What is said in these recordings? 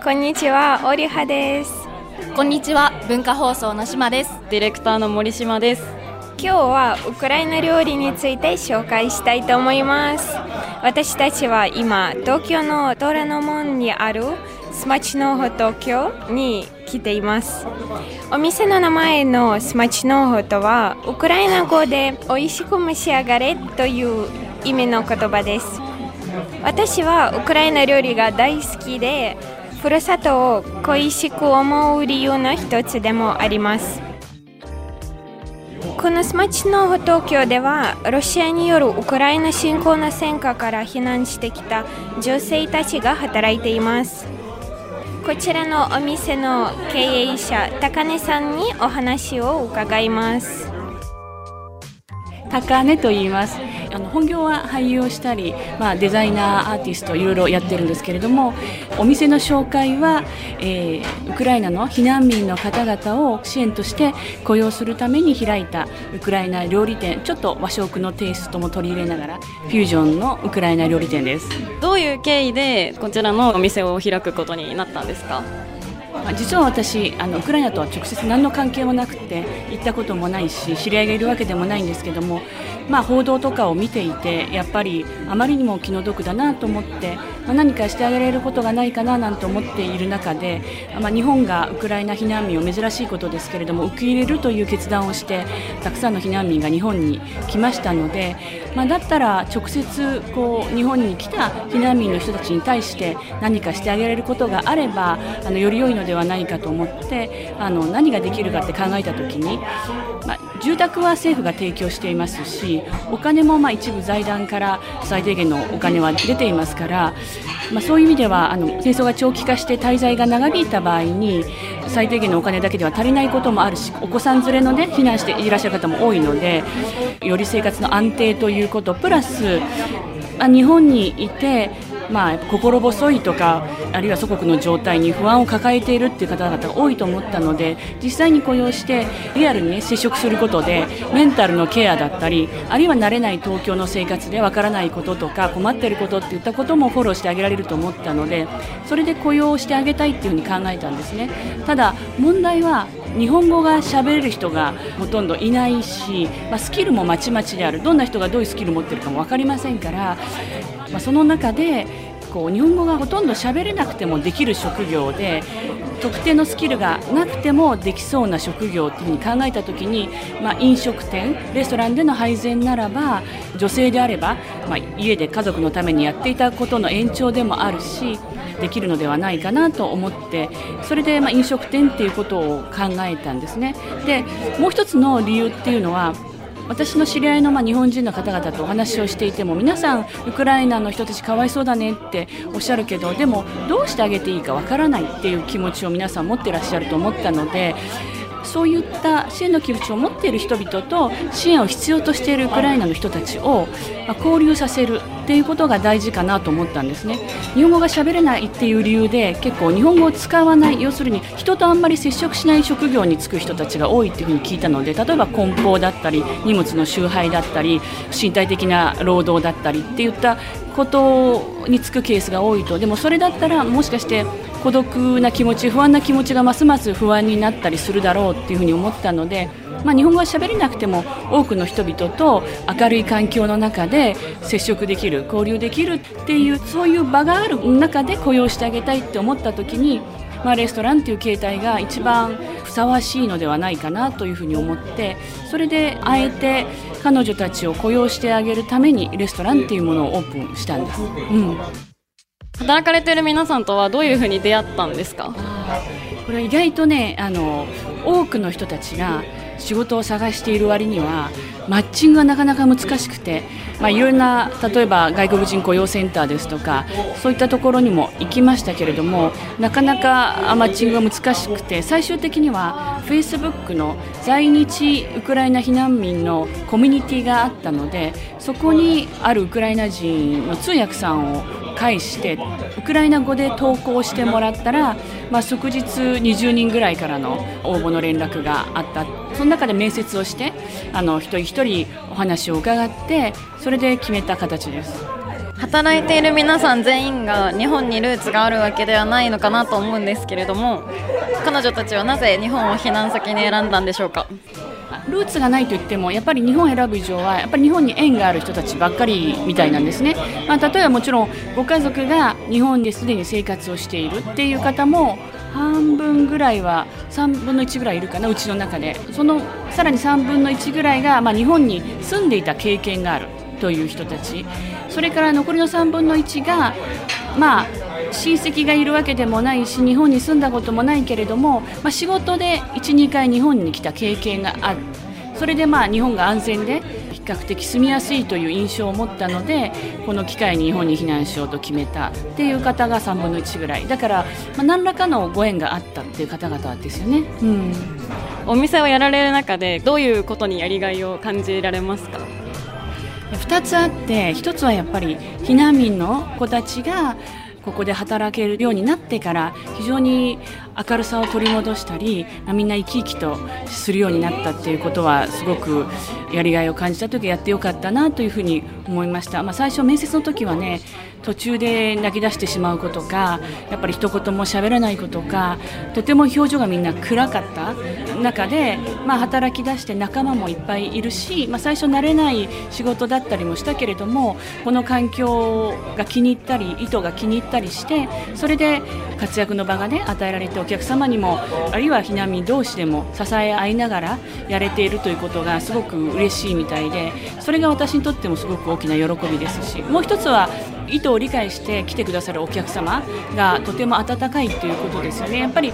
こんにちは、オリハです。こんにちは文化放送の島ですディレクターの森島です。今日はウクライナ料理について紹介したいと思います。私たちは今、東京の虎ノ門にあるスマチノーホ東京に来ています。お店の名前のスマチノーホとは、ウクライナ語で美味しく召し上がれという意味の言葉です。私はウクライナ料理が大好きで、ふるさとを恋しく思う理由の一つでもあります。このスマチノーホ東京ではロシアによるウクライナ侵攻の戦火から避難してきた女性たちが働いていますこちらのお店の経営者高根さんにお話を伺います高根と言いますあの本業は俳優をしたり、まあ、デザイナーアーティストいろいろやってるんですけれどもお店の紹介は、えーウクライナの避難民の方々を支援として雇用するために開いたウクライナ料理店ちょっと和食のテイストも取り入れながらフュージョンのウクライナ料理店です。どういう経緯でこちらのお店を開くことになったんですか？実は私あのウクライナとは直接何の関係もなくて行ったこともないし知り合いがいるわけでもないんですけども、まあ、報道とかを見ていてやっぱりあまりにも気の毒だなと思って、まあ、何かしてあげられることがないかななんて思っている中で、まあ、日本がウクライナ避難民を珍しいことですけれども受け入れるという決断をしてたくさんの避難民が日本に来ましたので、まあ、だったら直接こう日本に来た避難民の人たちに対して何かしてあげられることがあればあのより良いのではないかと思ってあの何ができるかって考えた時に、まあ、住宅は政府が提供していますしお金もまあ一部財団から最低限のお金は出ていますから、まあ、そういう意味ではあの戦争が長期化して滞在が長引いた場合に最低限のお金だけでは足りないこともあるしお子さん連れの、ね、避難していらっしゃる方も多いのでより生活の安定ということプラス日本にいてまあ、心細いとかあるいは祖国の状態に不安を抱えているっていう方々が多いと思ったので実際に雇用してリアルに、ね、接触することでメンタルのケアだったりあるいは慣れない東京の生活でわからないこととか困っていることっていったこともフォローしてあげられると思ったのでそれで雇用をしてあげたいっていうふうに考えたんですね。ただ問題は日本語が喋れる人がほとんどいないし、まあ、スキルもまちまちである。どんな人がどういうスキルを持ってるかも分かりませんから、まあ、その中でこう日本語がほとんど喋れなくてもできる職業で特定のスキルがなくてもできそうな職業っていうふうに考えた時に、まあ、飲食店レストランでの配膳ならば女性であれば、まあ、家で家族のためにやっていたことの延長でもあるしできるのではないかなと思ってそれでま飲食店っていうことを考えたんですね。でもう一つの理由っていうのは私の知り合いのまあ日本人の方々とお話をしていても皆さんウクライナの人たちかわいそうだねっておっしゃるけどでもどうしてあげていいかわからないっていう気持ちを皆さん持ってらっしゃると思ったのでそういった支援の気持ちを持っている人々と支援を必要としているウクライナの人たちを交流させるっていうことが大事かなと思ったんですね。日本語が喋れないっていう理由で結構日本語を使わない。要するに人とあんまり接触しない職業に就く人たちが多いっていうふうに聞いたので例えば梱包だったり荷物の集配だったり身体的な労働だったりっていったことに就くケースが多いと。でもそれだったらもしかして孤独な気持ち不安な気持ちがますます不安になったりするだろうっていうふうに思ったので、まあ、日本語が喋れなくても多くの人々と明るい環境の中で接触できる交流できるっていうそういう場がある中で雇用してあげたいって思った時に、まあ、レストランっていう形態が一番ふさわしいのではないかなというふうに思ってそれであえて彼女たちを雇用してあげるためにレストランっていうものをオープンしたんです。うん働かれてる皆さんとはどういうふうに出会ったんですか？これは意外とねあの多くの人たちが仕事を探している割にはマッチングがなかなか難しくて、まあ、いろんな例えば外国人雇用センターですとかそういったところにも行きましたけれどもなかなかマッチングが難しくて最終的にはフェイスブックの在日ウクライナ避難民のコミュニティがあったのでそこにあるウクライナ人の通訳さんを介してウクライナ語で投稿してもらったら、まあ、即日20人ぐらいからの応募の連絡があったその中で面接をしてあの一人一人お話を伺ってそれで決めた形です。働いている皆さん全員が日本にルーツがあるわけではないのかなと思うんですけれども彼女たちはなぜ日本を避難先に選んだんでしょうか？ルーツがないと言ってもやっぱり日本を選ぶ以上はやっぱり日本に縁がある人たちばっかりみたいなんですね、まあ、例えばもちろんご家族が日本ですでに生活をしているっていう方も半分ぐらいは3分の1ぐらいいるかなうちの中で。そのさらに3分の1ぐらいが、まあ、日本に住んでいた経験があるという人たち。それから残りの3分の1がまあ親戚がいるわけでもないし日本に住んだこともないけれども、まあ、仕事で12回日本に来た経験がある。それでまあ日本が安全で比較的住みやすいという印象を持ったのでこの機会に日本に避難しようと決めたっていう方が3分の1ぐらい。だから、まあ、何らかのご縁があったっていう方々ですよね、うん、お店をやられる中でどういうことにやりがいを感じられますか？2つあって1つはやっぱり避難民の子たちがここで働けるようになってから非常に明るさを取り戻したりみんな生き生きとするようになったっていうことはすごくやりがいを感じた時やってよかったなというふうに思いました、まあ、最初面接の時はね途中で泣き出してしまうことかやっぱり一言も喋らないことかとても表情がみんな暗かった中で、まあ、働き出して仲間もいっぱいいるし、まあ、最初慣れない仕事だったりもしたけれどもこの環境が気に入ったり意図が気に入ったりしてそれで活躍の場が、ね、与えられてお客様にもあるいは避難民同士でも支え合いながらやれているということがすごく嬉しいみたいでそれが私にとってもすごく大きな喜びですしもう一つは意図を理解して来てくださるお客様がとても温かいということですよね。やっぱり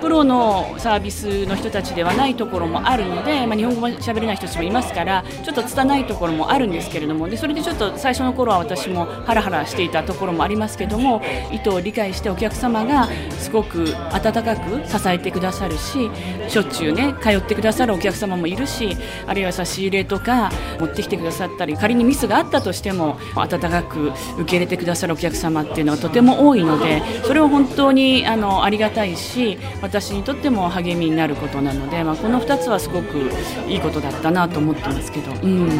プロのサービスの人たちではないところもあるので、まあ、日本語も喋れない人たちもいますからちょっと拙いところもあるんですけれどもでそれでちょっと最初の頃は私もハラハラしていたところもありますけども意図を理解してお客様がすごく温かく支えてくださるししょっちゅうね通ってくださるお客様もいるしあるいは差し入れとか持ってきてくださったり仮にミスがあったとしても温かく受け入れてくださるお客様っていうのがとても多いのでそれを本当にあのありがたいし私にとっても励みになることなので、まあ、この2つはすごくいいことだったなと思ってますけど。うん。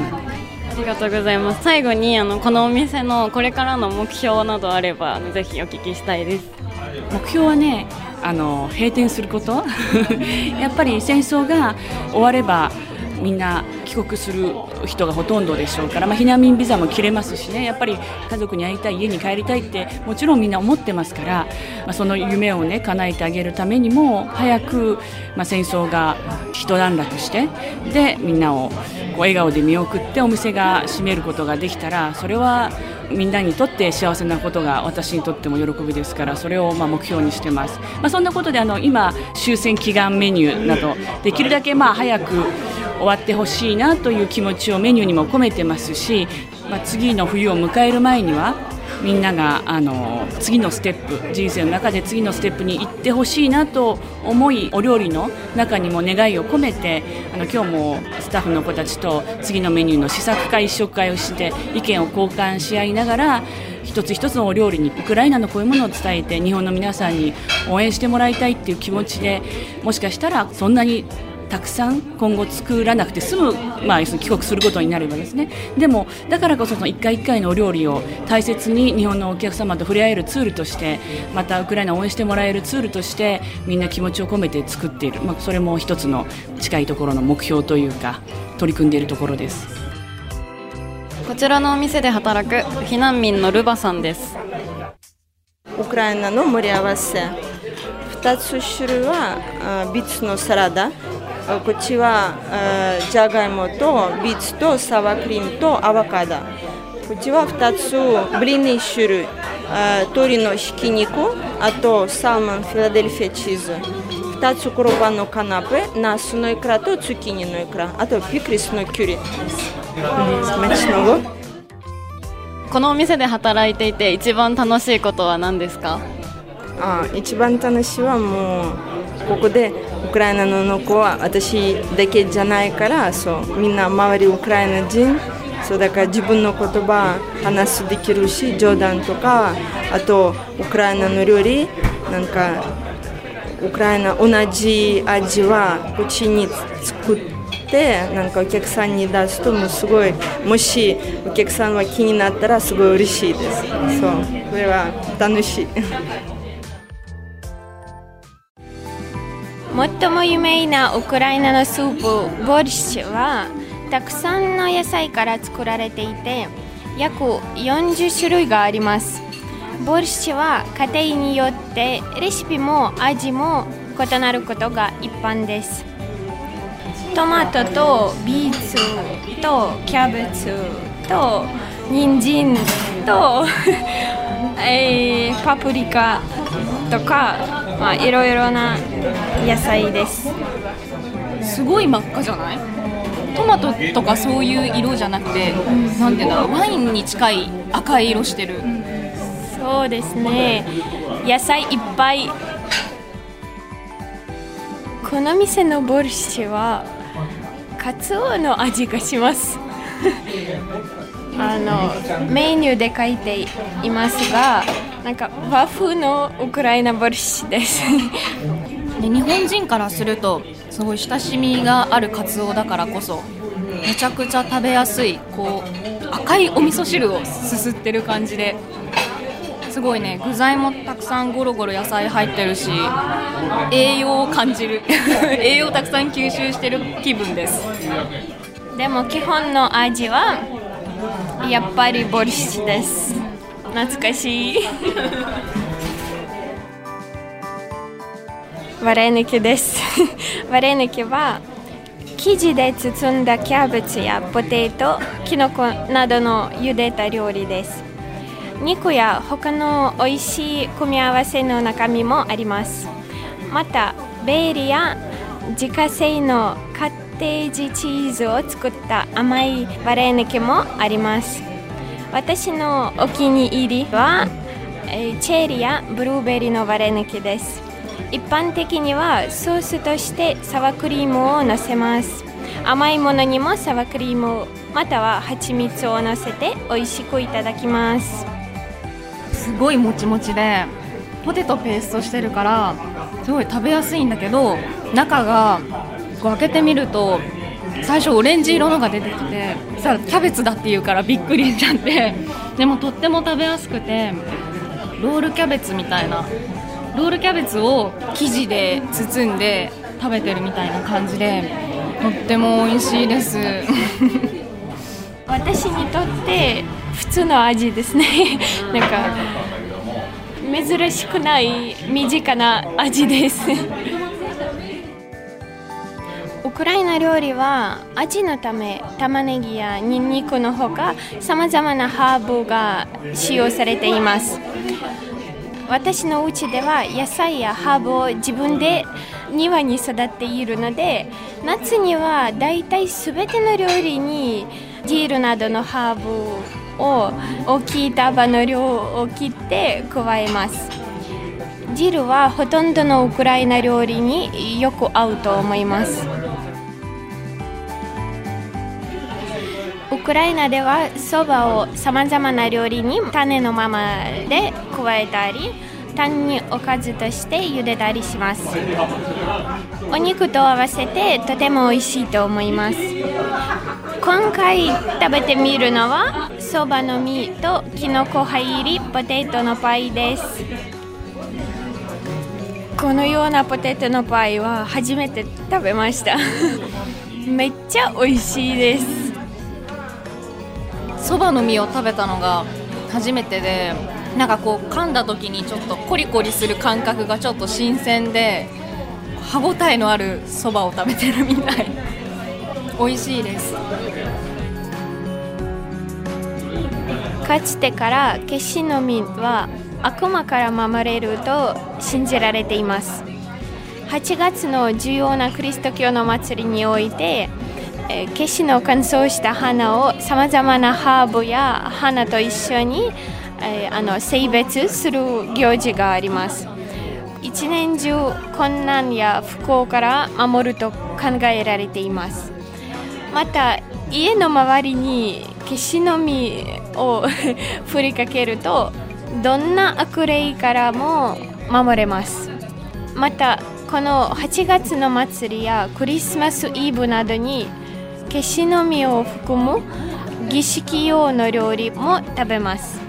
ありがとうございます。最後にあのこのお店のこれからの目標などあればぜひお聞きしたいです。目標はねあの閉店すること。やっぱり戦争が終わればみんな帰国する人がほとんどでしょうから、まあ、避難民ビザも切れますしね。やっぱり家族に会いたい家に帰りたいってもちろんみんな思ってますから、まあ、その夢をね叶えてあげるためにも早く、まあ、戦争が一段落してでみんなをこう笑顔で見送ってお店が閉めることができたらそれはみんなにとって幸せなことが私にとっても喜びですからそれをま目標にしてます、まあ、そんなことであの今終戦祈願メニューなどできるだけまあ早く終わってほしいなという気持ちをメニューにも込めてますし、まあ、次の冬を迎える前にはみんながあの次のステップ人生の中で次のステップに行ってほしいなと思いお料理の中にも願いを込めてあの今日もスタッフの子たちと次のメニューの試作会試食会をして意見を交換し合いながら一つ一つのお料理にウクライナのこういうものを伝えて日本の皆さんに応援してもらいたいっていう気持ちでもしかしたらそんなにたくさん今後作らなくて済む、まあ、帰国することになればですね。でもだからこそその1回1回のお料理を大切に日本のお客様と触れ合えるツールとしてまたウクライナを応援してもらえるツールとしてみんな気持ちを込めて作っている、まあ、それも一つの近いところの目標というか取り組んでいるところです。こちらのお店で働く避難民のルバさんです。ウクライナの盛り合わせ2つ種類はビーツのサラダこっちはじゃがいもとビーツとサワークリームとアボカド。こっちは2つブリン種類。鶏のひき肉。あとサーモンフィラデルフィアチーズ。2つ黒板のカナペナスのイクラとズッキーニのイクラ。あとピクリスのキュリこのお店で働いていて一番楽しいことは何ですか？あ一番楽しいはもうここでウクライナの子は私だけじゃないからそうみんな周りウクライナ人そうだから自分の言葉話すできるし冗談とかあとウクライナの料理なんかウクライナ同じ味はうちに作っってなんかお客さんに出すともうすごいもしお客さんは気になったらすごい嬉しいです。そうこれは楽しい。最も有名なウクライナのスープボルシチはたくさんの野菜から作られていて約40種類があります。ボルシチは家庭によってレシピも味も異なることが一般です。トマトとビーツとキャベツと人参と えー、パプリカとか、まあ、いろいろな野菜です。すごい真っ赤じゃない？トマトとかそういう色じゃなくて、なんていうんだろう？ワインに近い赤い色してる、そうですね。野菜いっぱい。この店のボルシチはカツオの味がします。あのメニューで書いていますがなんか和風のウクライナボルシチです。で日本人からするとすごい親しみがあるカツオだからこそめちゃくちゃ食べやすいこう赤いお味噌汁をすすってる感じですごいね具材もたくさんゴロゴロ野菜入ってるし栄養を感じる。栄養たくさん吸収してる気分です。でも基本の味はやっぱりボルシチです懐かしい。ワレネキです。ワレネキは生地で包んだキャベツやポテトキノコなどの茹でた料理です。肉や他の美味しい組み合わせの中身もあります。またベーリや自家製のカッテージチーズを作った甘いバレーネキもあります。私のお気に入りはえチェリーやブルーベリーのバレーネキです。一般的にはソースとしてサワークリームをのせます。甘いものにもサワークリームまたは蜂蜜をのせて美味しくいただきます。すごいもちもちでポテトペーストしてるからすごい食べやすいんだけど中がこう開けてみると最初オレンジ色のが出てきてさキャベツだっていうからびっくりしちゃってでもとっても食べやすくてロールキャベツみたいなロールキャベツを生地で包んで食べてるみたいな感じでとっても美味しいです。私にとって普通の味ですね。なんか珍しくない身近な味です。クライナ料理は味のため玉ねぎやニンニクのほかさまざまなハーブが使用されています。私の家では野菜やハーブを自分で庭に育っているので夏にはだいたい全ての料理にジールなどのハーブを大きい束の量を切って加えます。ジルはほとんどのウクライナ料理によく合うと思います。ウクライナではそばをさまざまな料理に種のままで加えたり単におかずとして茹でたりします。お肉と合わせてとても美味しいと思います。今回食べてみるのはそばの実ときのこ入りポテトのパイです。このようなポテトのパイは初めて食べました。めっちゃ美味しいです。そばの実を食べたのが初めてでなんかこう噛んだ時にちょっとコリコリする感覚がちょっと新鮮で歯ごたえのあるそばを食べてるみたい。美味しいです。かつてからケシの実は悪魔から守れると信じられています。8月の重要なキリスト教の祭りにおいてえケシの乾燥した花をさまざまなハーブや花と一緒に、えあの性別する行事があります。一年中困難や不幸から守ると考えられています。また家の周りにケシの実を 振りかけるとどんな悪霊からも守れます。またこの8月の祭りやクリスマスイブなどに消しの実を含む儀式用の料理も食べます。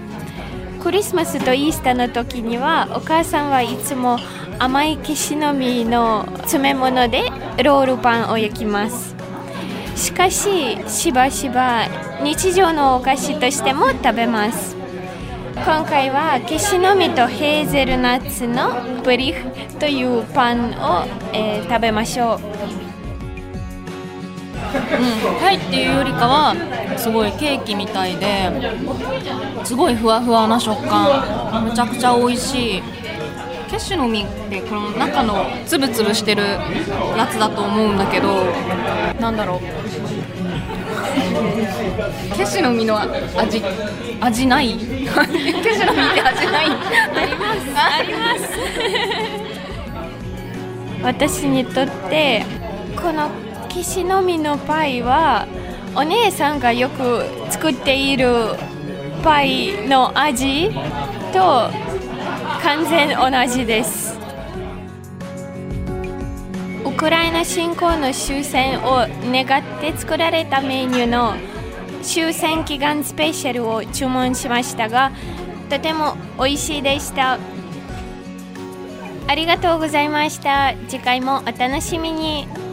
クリスマスとイースターの時にはお母さんはいつも甘い消しの実の詰め物でロールパンを焼きます。しかししばしば日常のお菓子としても食べます。今回は消しの実とヘーゼルナッツのブリフというパンを、えー食べましょう。うん、パイっていうよりかはすごいケーキみたいですごいふわふわな食感。むちゃくちゃ美味しい。ケッシュの実ってこの中のつぶつぶしてるやつだと思うんだけどなんだろう。ケッシュの実の味味ない？ケッシュの実って味ない。あります。あります。私にとってこの消しの実のパイはお姉さんがよく作っているパイの味と完全同じです。ウクライナ侵攻の終戦を願って作られたメニューの終戦祈願スペシャルを注文しましたがとても美味しいでした。ありがとうございました。次回もお楽しみに。